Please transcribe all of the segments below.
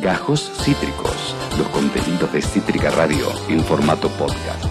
Gajos Cítricos, los contenidos de Cítrica Radio en formato podcast.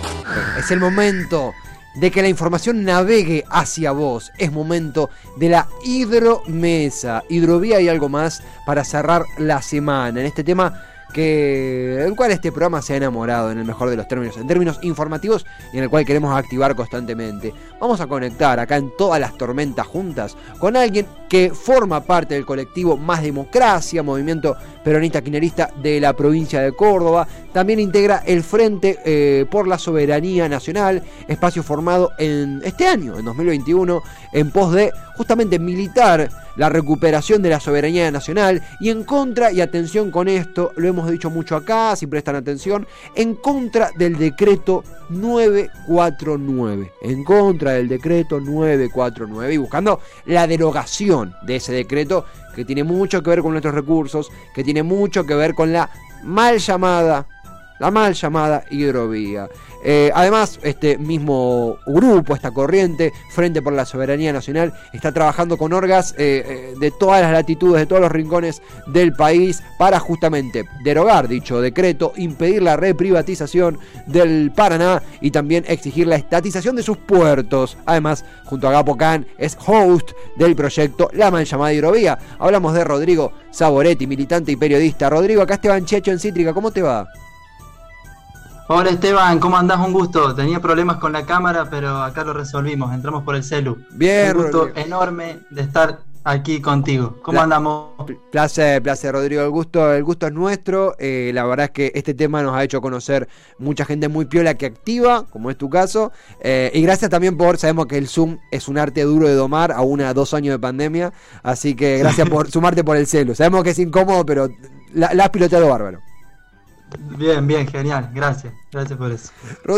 Es el momento de que la información navegue hacia vos. Es momento de la hidromesa. Hidrovía y algo más para cerrar la semana. En este tema que del cual este programa se ha enamorado en el mejor de los términos, en términos informativos y en el cual queremos activar constantemente. Vamos a conectar acá en todas las tormentas juntas con alguien que forma parte del colectivo Más Democracia, movimiento peronista quinerista de la provincia de Córdoba. También integra el Frente eh, por la Soberanía Nacional, espacio formado en este año, en 2021, en pos de justamente militar la recuperación de la soberanía nacional y en contra, y atención con esto, lo hemos dicho mucho acá, si prestan atención, en contra del decreto 949, en contra del decreto 949 y buscando la derogación de ese decreto que tiene mucho que ver con nuestros recursos, que tiene mucho que ver con la mal llamada, la mal llamada hidrovía. Eh, además, este mismo grupo, esta corriente, Frente por la Soberanía Nacional, está trabajando con orgas eh, eh, de todas las latitudes, de todos los rincones del país, para justamente derogar dicho decreto, impedir la reprivatización del Paraná y también exigir la estatización de sus puertos. Además, junto a Gapocan, es host del proyecto La Mal Llamada Hidrovía. Hablamos de Rodrigo Saboretti, militante y periodista. Rodrigo, acá Esteban Checho en Cítrica, ¿cómo te va? Hola Esteban, ¿cómo andás? Un gusto. Tenía problemas con la cámara, pero acá lo resolvimos. Entramos por el celu. Bien, Un gusto enorme de estar aquí contigo. ¿Cómo andamos? Placer, placer, Rodrigo. El gusto, el gusto es nuestro. Eh, la verdad es que este tema nos ha hecho conocer mucha gente muy piola que activa, como es tu caso. Eh, y gracias también por, sabemos que el Zoom es un arte duro de domar, a una dos años de pandemia. Así que gracias por sumarte por el celu. Sabemos que es incómodo, pero la, la has piloteado bárbaro. Bien, bien, genial, gracias, gracias por eso.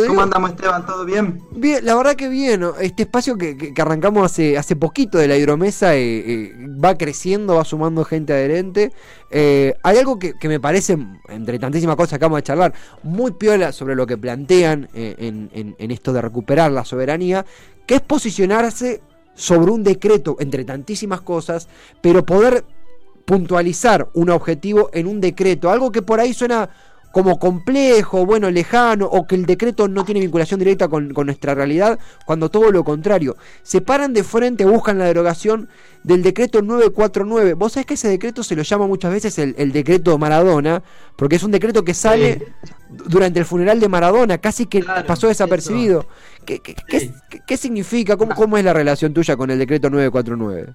¿Cómo andamos Esteban? ¿Todo bien? Bien, la verdad que bien, este espacio que, arrancamos hace, hace poquito de la hidromesa eh, eh, va creciendo, va sumando gente adherente. Eh, hay algo que, me parece, entre tantísimas cosas que vamos a charlar, muy piola sobre lo que plantean en, en esto de recuperar la soberanía, que es posicionarse sobre un decreto, entre tantísimas cosas, pero poder puntualizar un objetivo en un decreto, algo que por ahí suena como complejo, bueno, lejano, o que el decreto no tiene vinculación directa con, nuestra realidad, cuando todo lo contrario. Se paran de frente, buscan la derogación del decreto 949. Vos sabés que ese decreto se lo llama muchas veces el, decreto Maradona, porque es un decreto que sale durante el funeral de Maradona, casi que pasó desapercibido. ¿Qué, qué, significa? ¿Cómo, ¿Cómo es la relación tuya con el decreto 949?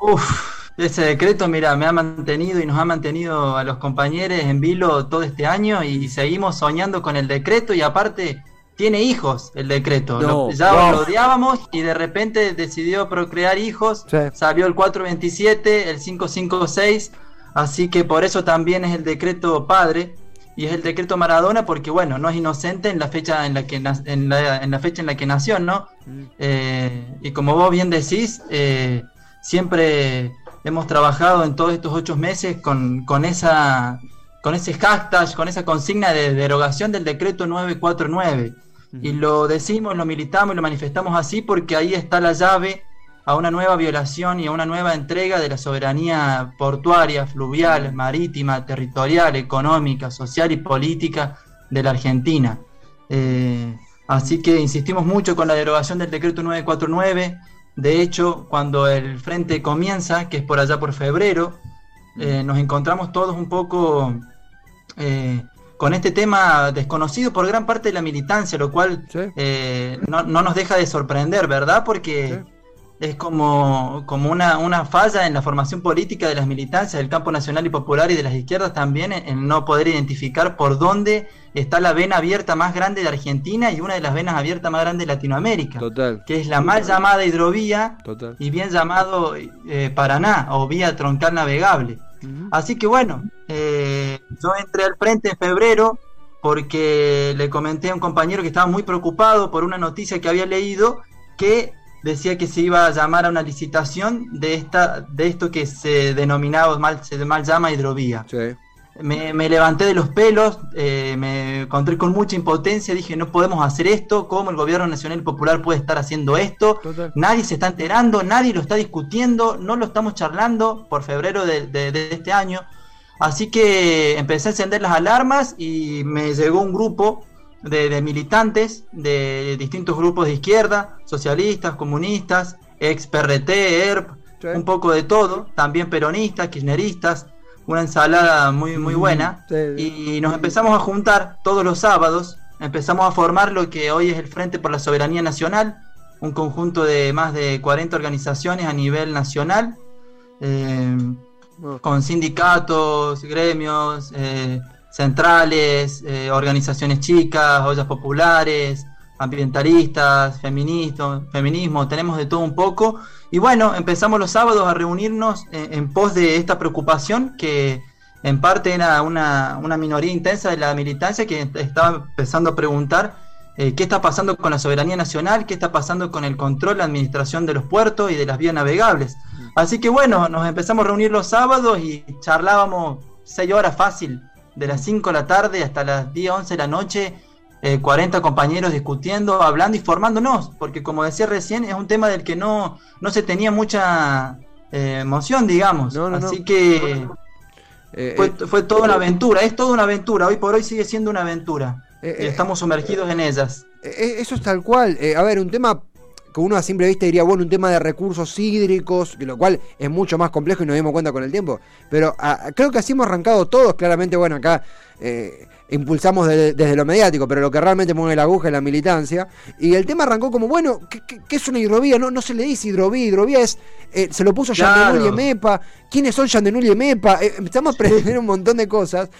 Uf ese decreto, mira, me ha mantenido y nos ha mantenido a los compañeros en vilo todo este año y seguimos soñando con el decreto y aparte tiene hijos el decreto. ya lo odiábamos y de repente decidió procrear hijos. Salió el 427, el 556, así que por eso también es el decreto padre y es el decreto Maradona porque bueno, no es inocente en la fecha en la que en la, fecha en la que nació, ¿no? Mm. Eh, y como vos bien decís, eh, siempre hemos trabajado en todos estos ocho meses con, con, esa, con ese hashtag, con esa consigna de derogación del decreto 949. Y lo decimos, lo militamos y lo manifestamos así porque ahí está la llave a una nueva violación y a una nueva entrega de la soberanía portuaria, fluvial, marítima, territorial, económica, social y política de la Argentina. Eh, así que insistimos mucho con la derogación del decreto 949 de hecho, cuando el frente comienza, que es por allá por febrero, eh, nos encontramos todos un poco eh, con este tema desconocido por gran parte de la militancia, lo cual eh, no, nos deja de sorprender, ¿verdad? Porque es como, como una, una, falla en la formación política de las militancias del campo nacional y popular y de las izquierdas también en, no poder identificar por dónde está la vena abierta más grande de Argentina y una de las venas abiertas más grandes de Latinoamérica, que es la mal llamada hidrovía y bien llamado eh, Paraná o vía troncal navegable. Así que bueno, eh, yo entré al frente en febrero porque le comenté a un compañero que estaba muy preocupado por una noticia que había leído que decía que se iba a llamar a una licitación de esta de esto que se denominaba mal se mal llama hidrovía. Me, levanté de los pelos eh, me encontré con mucha impotencia dije no podemos hacer esto cómo el gobierno nacional popular puede estar haciendo esto nadie se está enterando nadie lo está discutiendo no lo estamos charlando por febrero de, de este año. Así que empecé a encender las alarmas y me llegó un grupo de, militantes de distintos grupos de izquierda, socialistas, comunistas, ex PRT, ERP, un poco de todo, también peronistas, kirchneristas, una ensalada muy, muy buena. Y nos empezamos a juntar todos los sábados, empezamos a formar lo que hoy es el Frente por la Soberanía Nacional, un conjunto de más de 40 organizaciones a nivel nacional, eh, con sindicatos, gremios, eh, centrales, eh, organizaciones chicas, ollas populares, ambientalistas, feministas, feminismo, tenemos de todo un poco. Y bueno, empezamos los sábados a reunirnos en, pos de esta preocupación que en parte era una, una, minoría intensa de la militancia que estaba empezando a preguntar eh, qué está pasando con la soberanía nacional, qué está pasando con el control, la administración de los puertos y de las vías navegables. Así que bueno, nos empezamos a reunir los sábados y charlábamos seis horas fácil, de las 5 de la tarde hasta las 10, 11 de la noche, 40 eh, compañeros discutiendo, hablando y formándonos, porque como decía recién, es un tema del que no, no se tenía mucha eh, emoción, digamos. Así que eh, fue, fue, toda una aventura, es toda una aventura, hoy por hoy sigue siendo una aventura. y estamos sumergidos en ellas. Eso es tal cual. a ver, un tema que uno a simple vista diría, bueno, un tema de recursos hídricos, lo cual es mucho más complejo y nos dimos cuenta con el tiempo. Pero creo que así hemos arrancado todos, claramente, bueno, acá eh, impulsamos desde lo mediático, pero lo que realmente mueve la aguja es la militancia. Y el tema arrancó como, bueno, ¿qué, es una hidrovía? No, no se le dice hidrovía, hidrovía es, eh, se lo puso claro. y Emepa. ¿Quiénes son Yandenul y Emepa? Eh, empezamos a aprender un montón de cosas.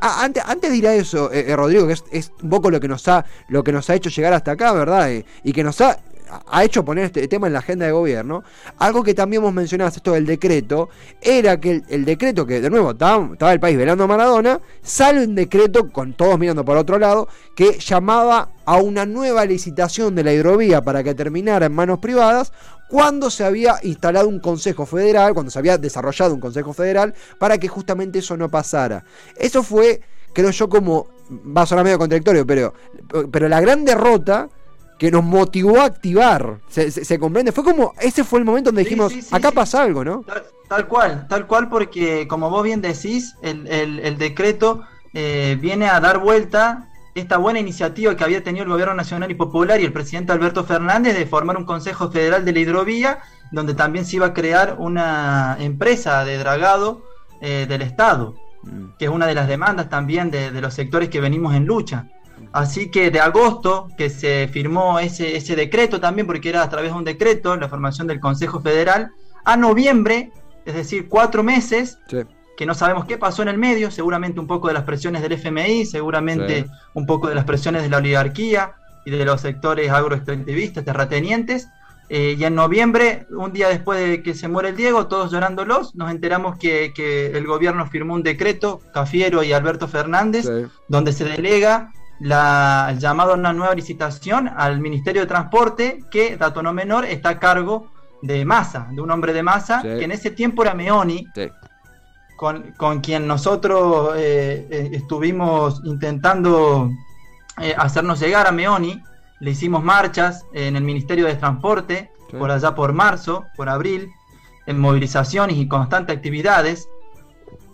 antes, antes de ir a eso, Rodrigo, que es, es, un poco lo que nos ha, lo que nos ha hecho llegar hasta acá, ¿verdad? y que nos ha ha hecho poner este tema en la agenda de gobierno, algo que también hemos mencionado, esto del decreto, era que el, decreto, que de nuevo estaba, el país velando a Maradona, sale un decreto, con todos mirando por otro lado, que llamaba a una nueva licitación de la hidrovía para que terminara en manos privadas, cuando se había instalado un Consejo Federal, cuando se había desarrollado un Consejo Federal, para que justamente eso no pasara. Eso fue, creo yo, como, va a sonar medio contradictorio, pero, pero la gran derrota que nos motivó a activar. ¿Se, comprende? Fue como, ese fue el momento donde dijimos, acá pasa algo, ¿no? Tal, cual, tal cual, porque como vos bien decís, el, el, decreto eh, viene a dar vuelta esta buena iniciativa que había tenido el gobierno nacional y popular y el presidente Alberto Fernández de formar un Consejo Federal de la Hidrovía, donde también se iba a crear una empresa de dragado eh, del Estado, mm. que es una de las demandas también de, de los sectores que venimos en lucha. Así que de agosto, que se firmó ese, ese decreto también, porque era a través de un decreto, la formación del Consejo Federal, a noviembre, es decir, cuatro meses, que no sabemos qué pasó en el medio, seguramente un poco de las presiones del FMI, seguramente un poco de las presiones de la oligarquía y de los sectores agroextractivistas, terratenientes. Eh, y en noviembre, un día después de que se muere el Diego, todos llorándolos, nos enteramos que, el gobierno firmó un decreto, Cafiero y Alberto Fernández, donde se delega la, el llamado a una nueva licitación al Ministerio de Transporte, que, dato no menor, está a cargo de Massa, de un hombre de Massa, que en ese tiempo era Meoni, con, con, quien nosotros eh, eh, estuvimos intentando eh, hacernos llegar a Meoni. Le hicimos marchas en el Ministerio de Transporte, por allá por marzo, por abril, en movilizaciones y constantes actividades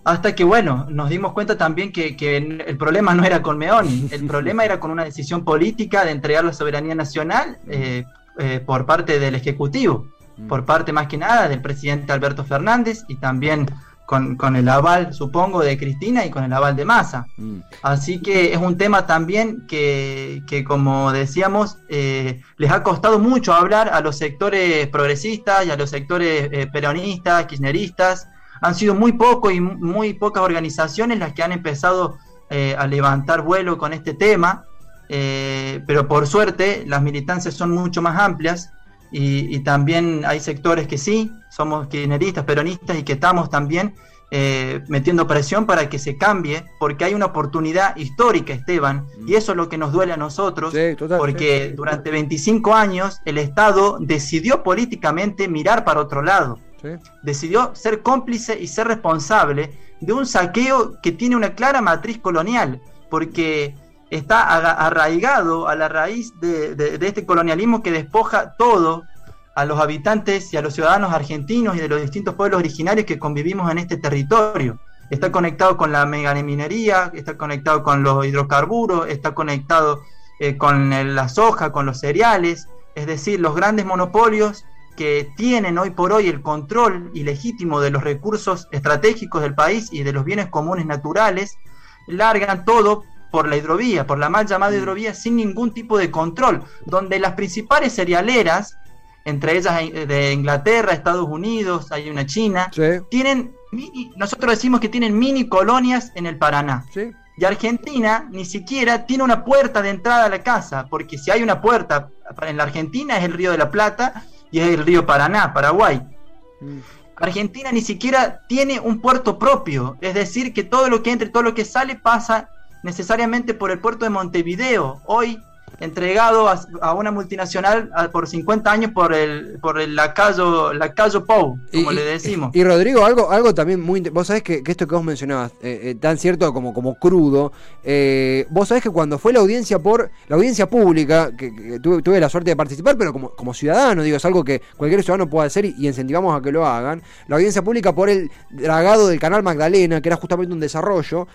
hasta que, bueno, nos dimos cuenta también que, el problema no era con Meoni, el problema era con una decisión política de entregar la soberanía nacional eh, eh, por parte del Ejecutivo, mm. por parte más que nada del presidente Alberto Fernández y también con, el aval, supongo, de Cristina y con el aval de Massa. Mm. Así que es un tema también que, como decíamos, eh, les ha costado mucho hablar a los sectores progresistas y a los sectores peronistas, kirchneristas, han sido muy pocos y muy pocas organizaciones las que han empezado eh, a levantar vuelo con este tema, eh, pero por suerte las militancias son mucho más amplias y, también hay sectores que sí, somos kirchneristas, peronistas y que estamos también eh, metiendo presión para que se cambie, porque hay una oportunidad histórica, Esteban, y eso es lo que nos duele a nosotros, porque durante 25 años el Estado decidió políticamente mirar para otro lado decidió ser cómplice y ser responsable de un saqueo que tiene una clara matriz colonial, porque está arraigado a la raíz de, este colonialismo que despoja todo a los habitantes y a los ciudadanos argentinos y de los distintos pueblos originarios que convivimos en este territorio. está conectado con la megaminería, está conectado con los hidrocarburos, está conectado eh, con la soja, con los cereales, es decir, los grandes monopolios que tienen hoy por hoy el control ilegítimo de los recursos estratégicos del país y de los bienes comunes naturales, largan todo por la hidrovía, por la mal llamada mm. hidrovía, sin ningún tipo de control, donde las principales cerealeras, entre ellas de Inglaterra, Estados Unidos, hay una China, tienen, nosotros decimos que tienen mini colonias en el Paraná. Y Argentina ni siquiera tiene una puerta de entrada a la casa, porque si hay una puerta en la Argentina es el río de la Plata y es el río Paraná, Paraguay. Mm. Argentina ni siquiera tiene un puerto propio, es decir, que todo lo que entra y todo lo que sale pasa necesariamente por el puerto de Montevideo. Hoy entregado a, una multinacional por 50 años por el por el Lacayo, Lacayo Pou, como le decimos. Y, Rodrigo, algo algo también muy vos sabés que, esto que vos mencionabas, eh, eh, tan cierto como, como crudo, eh, vos sabés que cuando fue la audiencia por la audiencia pública, que, tuve, la suerte de participar, pero como, como ciudadano, digo, es algo que cualquier ciudadano puede hacer y, incentivamos a que lo hagan, la audiencia pública por el dragado del canal Magdalena, que era justamente un desarrollo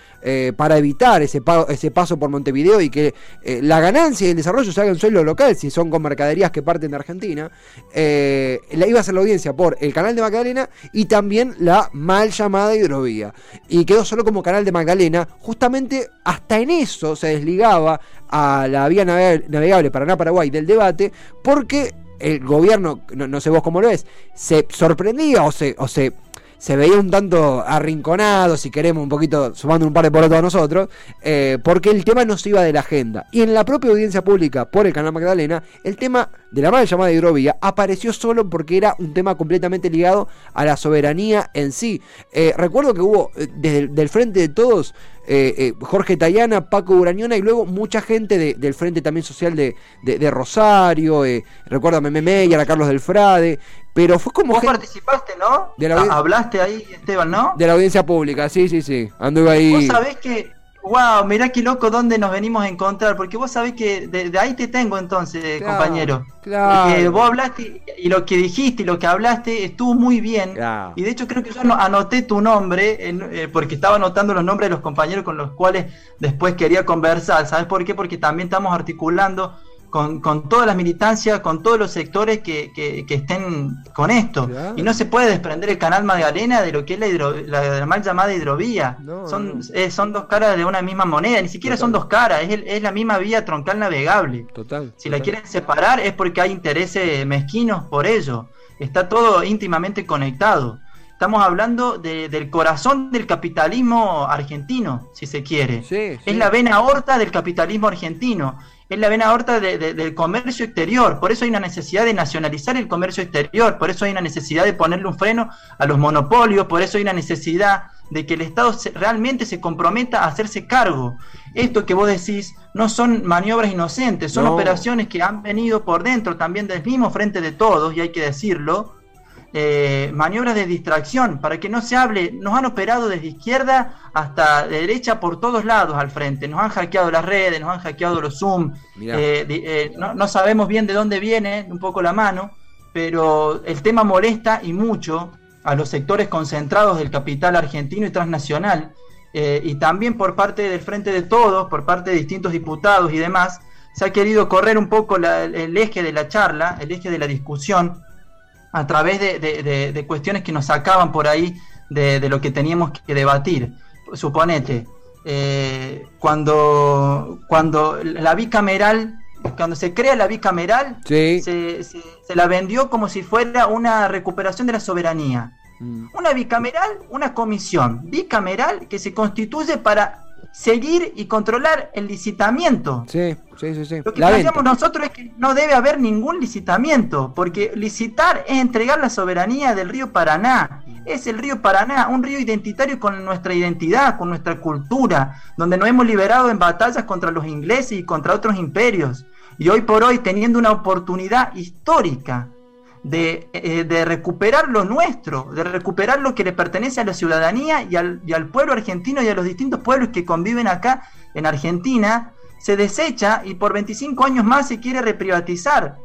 para evitar ese, ese paso por Montevideo y que la ganancia el desarrollo se haga en suelo local, si son con mercaderías que parten de Argentina, eh, iba a ser la audiencia por el canal de Magdalena y también la mal llamada hidrovía. Y quedó solo como canal de Magdalena, justamente hasta en eso se desligaba a la vía navegable Paraná-Paraguay del debate, porque el gobierno, no, sé vos cómo lo ves, se sorprendía o se se veía un tanto arrinconado, si queremos, un poquito sumando un par de porotos a nosotros, eh, porque el tema no se iba de la agenda. Y en la propia audiencia pública por el canal Magdalena, el tema de la mal llamada hidrovía apareció solo porque era un tema completamente ligado a la soberanía en sí. Eh, recuerdo que hubo eh, desde el frente de todos Jorge Tayana, Paco Urañona y luego mucha gente del Frente también social de, de, Rosario, eh, recuerdo a Meme a Carlos del Frade, pero fue como. Vos participaste, ¿no? Hablaste ahí, Esteban, ¿no? De la audiencia pública, sí, sí, sí. Anduve ahí. Vos sabés que. Wow, mirá qué loco dónde nos venimos a encontrar, porque vos sabés que de, ahí te tengo entonces, compañero. Claro. Porque vos hablaste y lo que dijiste y lo que hablaste estuvo muy bien. Y de hecho creo que yo anoté tu nombre, eh, porque estaba anotando los nombres de los compañeros con los cuales después quería conversar. ¿Sabes por qué? Porque también estamos articulando con, con todas las militancias, con todos los sectores que, que, estén con esto. Y no se puede desprender el canal Magdalena de lo que es la, la, mal llamada hidrovía. son, eh, son dos caras de una misma moneda, ni siquiera son dos caras, es, es, la misma vía troncal navegable. Total. Si la quieren separar es porque hay intereses mezquinos por ello. Está todo íntimamente conectado. Estamos hablando del corazón del capitalismo argentino, si se quiere. Es la vena aorta del capitalismo argentino es la vena aorta del comercio exterior. Por eso hay una necesidad de nacionalizar el comercio exterior, por eso hay una necesidad de ponerle un freno a los monopolios, por eso hay una necesidad de que el Estado realmente se comprometa a hacerse cargo. Esto que vos decís no son maniobras inocentes, son operaciones que han venido por dentro también del mismo frente de todos, y hay que decirlo, eh, maniobras de distracción, para que no se hable, nos han operado desde izquierda hasta derecha por todos lados al frente, nos han hackeado las redes, nos han hackeado los Zoom, eh, eh, no, sabemos bien de dónde viene un poco la mano, pero el tema molesta y mucho a los sectores concentrados del capital argentino y transnacional, y también por parte del frente de todos, por parte de distintos diputados y demás, se ha querido correr un poco el eje de la charla, el eje de la discusión, a través de, cuestiones que nos sacaban por ahí de, lo que teníamos que debatir. Suponete, eh, cuando, cuando la bicameral, cuando se crea la bicameral, se, se, la vendió como si fuera una recuperación de la soberanía. Mm. Una bicameral, una comisión bicameral que se constituye para seguir y controlar el licitamiento. Sí, sí, sí. sí. Lo que pensamos nosotros es que no debe haber ningún licitamiento, porque licitar es entregar la soberanía del río Paraná. Es el río Paraná, un río identitario con nuestra identidad, con nuestra cultura, donde nos hemos liberado en batallas contra los ingleses y contra otros imperios. Y hoy por hoy, teniendo una oportunidad histórica eh, de, recuperar lo nuestro, de recuperar lo que le pertenece a la ciudadanía y al, y al, pueblo argentino y a los distintos pueblos que conviven acá en Argentina, se desecha y por 25 años más se quiere reprivatizar.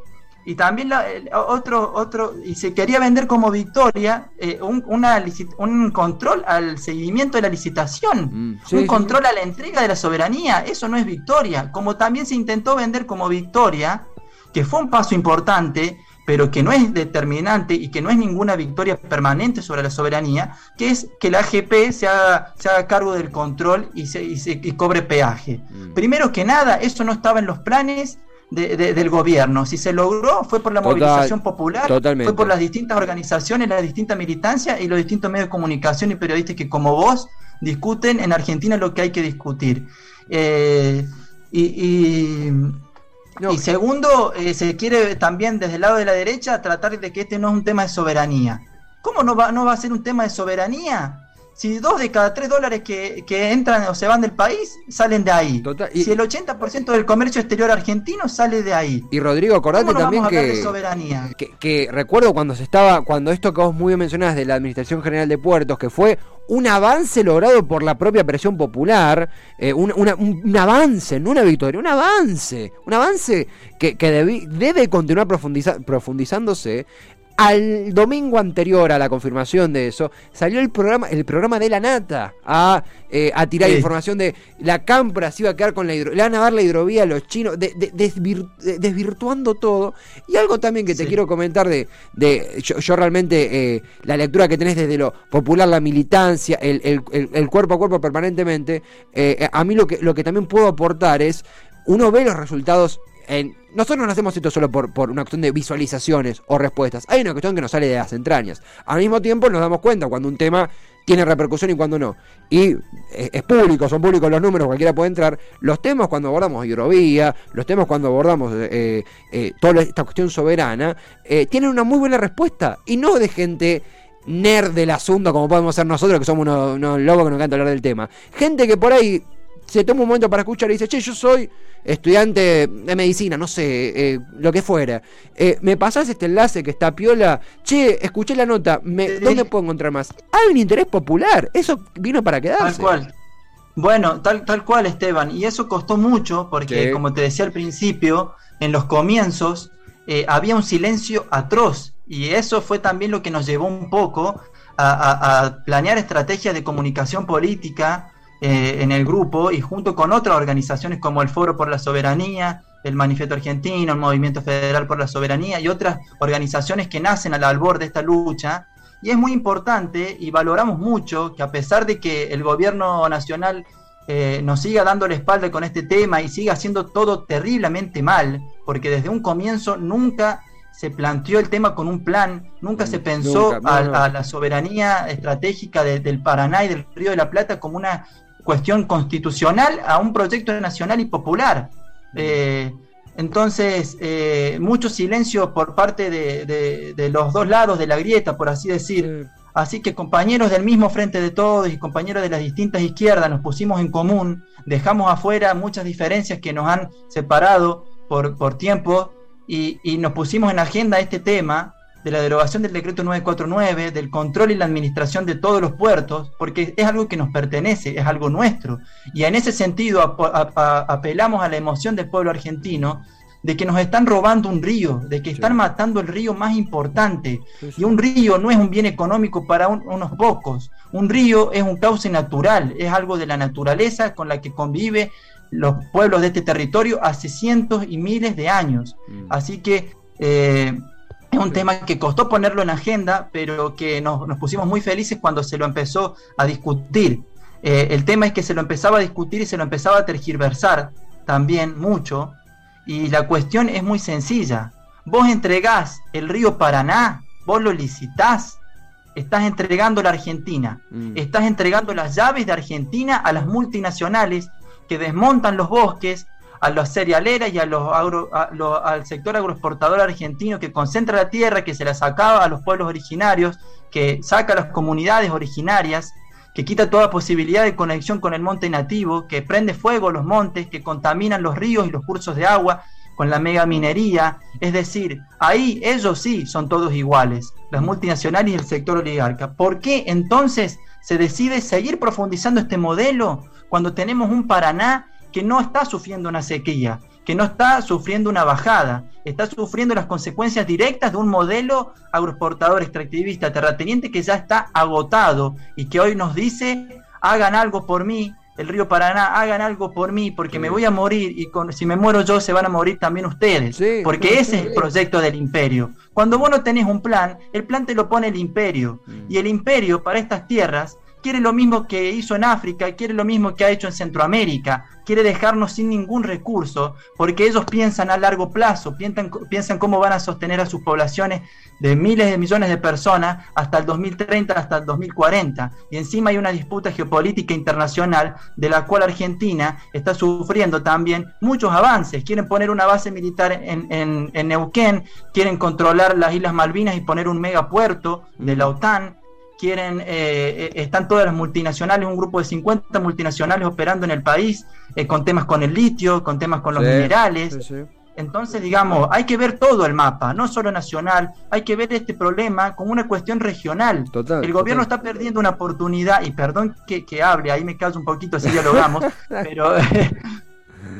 y también otro, otro, y se quería vender como victoria eh, un, un control al seguimiento de la licitación, mm, un control a la entrega de la soberanía, eso no es victoria, como también se intentó vender como victoria, que fue un paso importante, pero que no es determinante y que no es ninguna victoria permanente sobre la soberanía, que es que la AGP se haga, se haga cargo del control y, se, y, se, cobre peaje. Mm. Primero que nada, eso no estaba en los planes del gobierno. Si se logró fue por la movilización popular, fue por las distintas organizaciones, la distinta militancia y los distintos medios de comunicación y periodistas que como vos discuten en Argentina lo que hay que discutir. Eh, y, y, segundo, eh, se quiere también desde el lado de la derecha tratar de que este no es un tema de soberanía. ¿Cómo no va, no va a ser un tema de soberanía? Si dos de cada tres dólares que, entran o se van del país salen de ahí. si el 80% del comercio exterior argentino sale de ahí. Y Rodrigo, acordate también que, soberanía? Que, recuerdo cuando se estaba, cuando esto que vos muy bien mencionás de la Administración General de Puertos, que fue un avance logrado por la propia presión popular, eh, un, avance, no una victoria, un avance, un avance que, debe continuar profundizándose al domingo anterior a la confirmación de eso, salió el programa, el programa de la nata a, eh, a tirar información de la Campra se iba a quedar con la hidrovía, le van a dar la hidrovía a los chinos, desvirtuando todo. Y algo también que te quiero comentar de, de yo, realmente, eh, la lectura que tenés desde lo popular, la militancia, el, el, cuerpo a cuerpo permanentemente, eh, a mí lo que, lo que también puedo aportar es, uno ve los resultados nosotros no hacemos esto solo por, una cuestión de visualizaciones o respuestas. Hay una cuestión que nos sale de las entrañas. Al mismo tiempo nos damos cuenta cuando un tema tiene repercusión y cuando no. Y es, público, son públicos los números, cualquiera puede entrar. Los temas cuando abordamos hidrovía, los temas cuando abordamos eh, eh, toda esta cuestión soberana, eh, tienen una muy buena respuesta. Y no de gente nerd del asunto como podemos ser nosotros, que somos unos, unos locos que nos encanta hablar del tema. Gente que por ahí se toma un momento para escuchar y dice, che, yo soy estudiante de medicina, no sé, eh, lo que fuera. Eh, ¿Me pasás este enlace que está piola? Che, escuché la nota, me, ¿dónde puedo encontrar más? Hay un interés popular, eso vino para quedarse. Tal cual. Bueno, tal, tal cual, Esteban, y eso costó mucho porque, como te decía al principio, en los comienzos eh, había un silencio atroz y eso fue también lo que nos llevó un poco a, a planear estrategias de comunicación política eh, en el grupo y junto con otras organizaciones como el Foro por la Soberanía, el Manifiesto Argentino, el Movimiento Federal por la Soberanía y otras organizaciones que nacen al albor de esta lucha. Y es muy importante y valoramos mucho que a pesar de que el gobierno nacional eh, nos siga dando la espalda con este tema y siga haciendo todo terriblemente mal, porque desde un comienzo nunca se planteó el tema con un plan, nunca se pensó a, la soberanía estratégica del Paraná y del Río de la Plata como una cuestión constitucional a un proyecto nacional y popular. Eh, entonces, eh, mucho silencio por parte de, los dos lados de la grieta, por así decir. Así que compañeros del mismo frente de todos y compañeros de las distintas izquierdas nos pusimos en común, dejamos afuera muchas diferencias que nos han separado por, por tiempo y, y nos pusimos en agenda este tema de la derogación del decreto 949, del control y la administración de todos los puertos, porque es algo que nos pertenece, es algo nuestro. Y en ese sentido apelamos a la emoción del pueblo argentino de que nos están robando un río, de que están matando el río más importante. Y un río no es un bien económico para unos pocos, un río es un cauce natural, es algo de la naturaleza con la que convive los pueblos de este territorio hace cientos y miles de años. Mm. Así que eh, es un tema que costó ponerlo en agenda, pero que nos, pusimos muy felices cuando se lo empezó a discutir. Eh, el tema es que se lo empezaba a discutir y se lo empezaba a tergiversar también mucho. Y la cuestión es muy sencilla. Vos entregás el río Paraná, vos lo licitás, estás entregando la Argentina, mm. estás entregando las llaves de Argentina a las multinacionales que desmontan los bosques, a los cerealeras y a los al sector agroexportador argentino que concentra la tierra, que se la sacaba a los pueblos originarios, que saca a las comunidades originarias, que quita toda posibilidad de conexión con el monte nativo, que prende fuego los montes, que contaminan los ríos y los cursos de agua con la mega minería. Es decir, ahí ellos sí son todos iguales, las multinacionales y el sector oligarca. ¿Por qué entonces se decide seguir profundizando este modelo cuando tenemos un Paraná que no está sufriendo una sequía, que no está sufriendo una bajada, está sufriendo las consecuencias directas de un modelo agroexportador, extractivista, terrateniente que ya está agotado y que hoy nos dice, hagan algo por mí, el río Paraná, hagan algo por mí, porque me voy a morir y con, si me muero yo se van a morir también ustedes, porque ese es el proyecto del imperio. Cuando vos no tenés un plan, el plan te lo pone el imperio, mm. y el imperio para estas tierras quiere lo mismo que hizo en África, quiere lo mismo que ha hecho en Centroamérica, quiere dejarnos sin ningún recurso, porque ellos piensan a largo plazo, piensan, piensan cómo van a sostener a sus poblaciones de miles de millones de personas hasta el 2030, hasta el 2040. Y encima hay una disputa geopolítica internacional de la cual Argentina está sufriendo también muchos avances. Quieren poner una base militar en, en Neuquén, quieren controlar las Islas Malvinas y poner un megapuerto de la OTAN quieren, eh, eh, están todas las multinacionales, un grupo de 50 multinacionales operando en el país, eh, con temas con el litio, con temas con los minerales. Entonces, digamos, hay que ver todo el mapa, no solo nacional, hay que ver este problema como una cuestión regional. el gobierno está perdiendo una oportunidad, y perdón que, que hable, ahí me caso un poquito si dialogamos, pero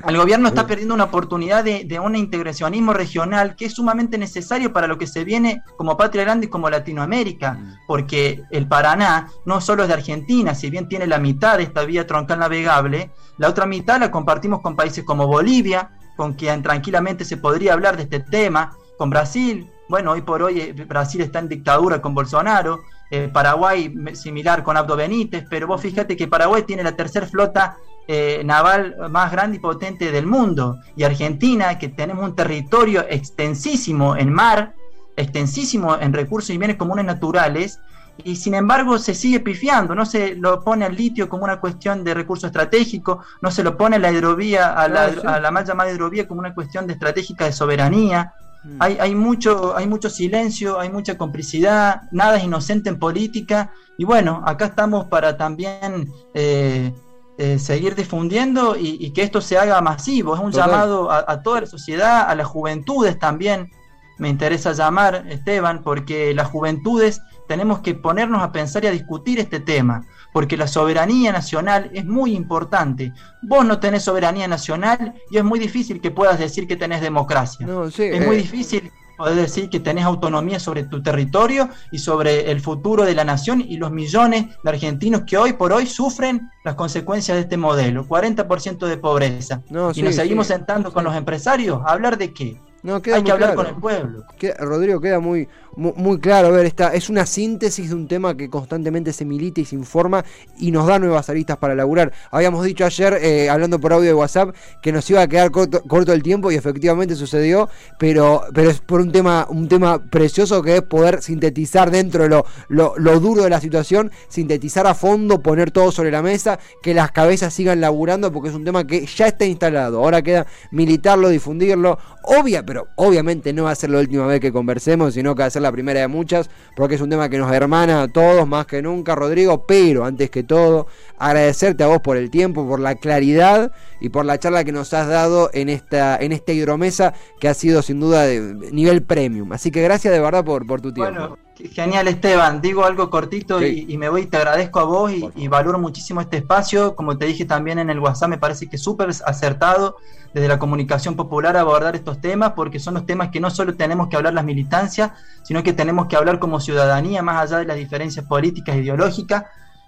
el gobierno está perdiendo una oportunidad de, un integracionismo regional que es sumamente necesario para lo que se viene como Patria Grande y como Latinoamérica, mm. porque el Paraná no solo es de Argentina, si bien tiene la mitad de esta vía troncal navegable, la otra mitad la compartimos con países como Bolivia, con quien tranquilamente se podría hablar de este tema, con Brasil, bueno, hoy por hoy eh, Brasil está en dictadura con Bolsonaro, eh, Paraguay similar con Abdo Benítez, pero vos fíjate que Paraguay tiene la tercera flota eh, naval más grande y potente del mundo. Y Argentina, que tenemos un territorio extensísimo en mar, extensísimo en recursos y bienes comunes naturales, y sin embargo se sigue pifiando, no se lo pone al litio como una cuestión de recurso estratégico, no se lo pone a la hidrovía, a la, a la mal llamada hidrovía como una cuestión de estratégica de soberanía. Mm. Hay, hay, mucho, hay mucho silencio, hay mucha complicidad, nada es inocente en política, y bueno, acá estamos para también eh, eh, seguir difundiendo y, que esto se haga masivo. Es un llamado a, toda la sociedad, a las juventudes también. Me interesa llamar, Esteban, porque las juventudes tenemos que ponernos a pensar y a discutir este tema, porque la soberanía nacional es muy importante. Vos no tenés soberanía nacional y es muy difícil que puedas decir que tenés democracia. es muy eh, difícil podés decir que tenés autonomía sobre tu territorio y sobre el futuro de la nación y los millones de argentinos que hoy por hoy sufren las consecuencias de este modelo, 40% de pobreza. y nos seguimos sentando con los empresarios a hablar de qué. No, Hay que hablar con el pueblo. Rodrigo, queda muy, muy, claro. A ver, esta es una síntesis de un tema que constantemente se milita y se informa y nos da nuevas aristas para laburar. Habíamos dicho ayer, eh, hablando por audio de WhatsApp, que nos iba a quedar corto, el tiempo y efectivamente sucedió, pero, pero es por un tema, un tema precioso que es poder sintetizar dentro de lo, lo, duro de la situación, sintetizar a fondo, poner todo sobre la mesa, que las cabezas sigan laburando, porque es un tema que ya está instalado. Ahora queda militarlo, difundirlo. Obvia, pero obviamente no va a ser la última vez que conversemos, sino que va a ser la primera de muchas, porque es un tema que nos hermana a todos más que nunca, Rodrigo, pero antes que todo, agradecerte a vos por el tiempo, por la claridad y por la charla que nos has dado en esta, en esta hidromesa que ha sido sin duda de nivel premium. Así que gracias de verdad por, por tu tiempo. Genial, Esteban. Digo algo cortito y, me voy, te agradezco a vos y, valoro muchísimo este espacio. Como te dije también en el WhatsApp, me parece que es súper acertado desde la comunicación popular abordar estos temas, porque son los temas que no solo tenemos que hablar las militancias, sino que tenemos que hablar como ciudadanía, más allá de las diferencias políticas e ideológicas,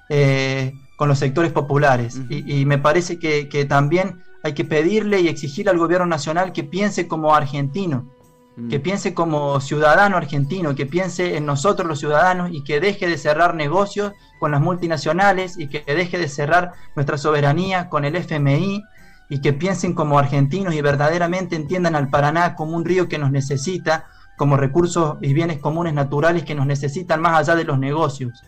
eh, con los sectores populares. y, me parece que, que también hay que pedirle y exigirle al gobierno nacional que piense como argentino que mm. piense como ciudadano argentino, que piense en nosotros los ciudadanos y que deje de cerrar negocios con las multinacionales y que deje de cerrar nuestra soberanía con el FMI y que piensen como argentinos y verdaderamente entiendan al Paraná como un río que nos necesita, como recursos y bienes comunes naturales que nos necesitan más allá de los negocios.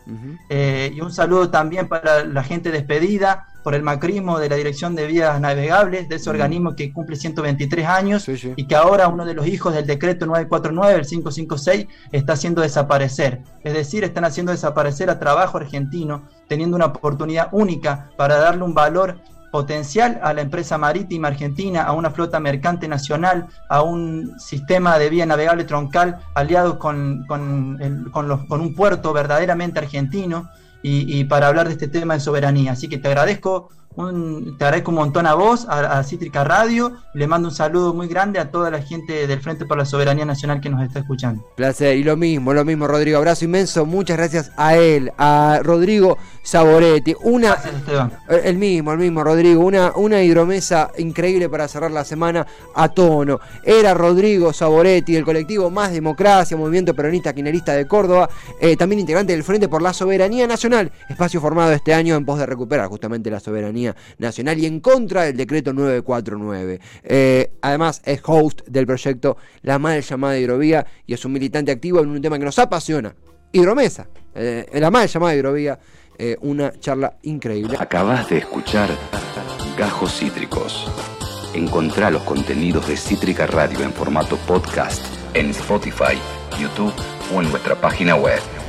Eh, y un saludo también para la gente despedida por el macrismo de la Dirección de Vías Navegables, de ese organismo que cumple 123 años y que ahora uno de los hijos del decreto 949, el 556, está haciendo desaparecer. Es decir, están haciendo desaparecer a trabajo argentino, teniendo una oportunidad única para darle un valor potencial a la empresa marítima argentina, a una flota mercante nacional, a un sistema de vía navegable troncal aliado con, con, con, un puerto verdaderamente argentino y, para hablar de este tema de soberanía. Así que te agradezco te agradezco un montón a vos, a, Cítrica Radio, le mando un saludo muy grande a toda la gente del Frente por la Soberanía Nacional que nos está escuchando. Placer, y lo mismo, lo mismo, Rodrigo. Abrazo inmenso, muchas gracias a él, a Rodrigo Saboretti. Una, eh, El mismo, el mismo, Rodrigo. Una, una hidromesa increíble para cerrar la semana a tono. Era Rodrigo Saboretti, del colectivo Más Democracia, Movimiento Peronista Quinerista de Córdoba, eh, también integrante del Frente por la Soberanía Nacional, espacio formado este año en pos de recuperar justamente la soberanía nacional y en contra del decreto 949. Eh, además, es host del proyecto La Mal Llamada Hidrovía y es un militante activo en un tema que nos apasiona. Hidromesa, la mal llamada hidrovía eh, una charla increíble. Acabas de escuchar Gajos Cítricos. Encontrá los contenidos de Cítrica Radio en formato podcast en Spotify, YouTube o en nuestra página web.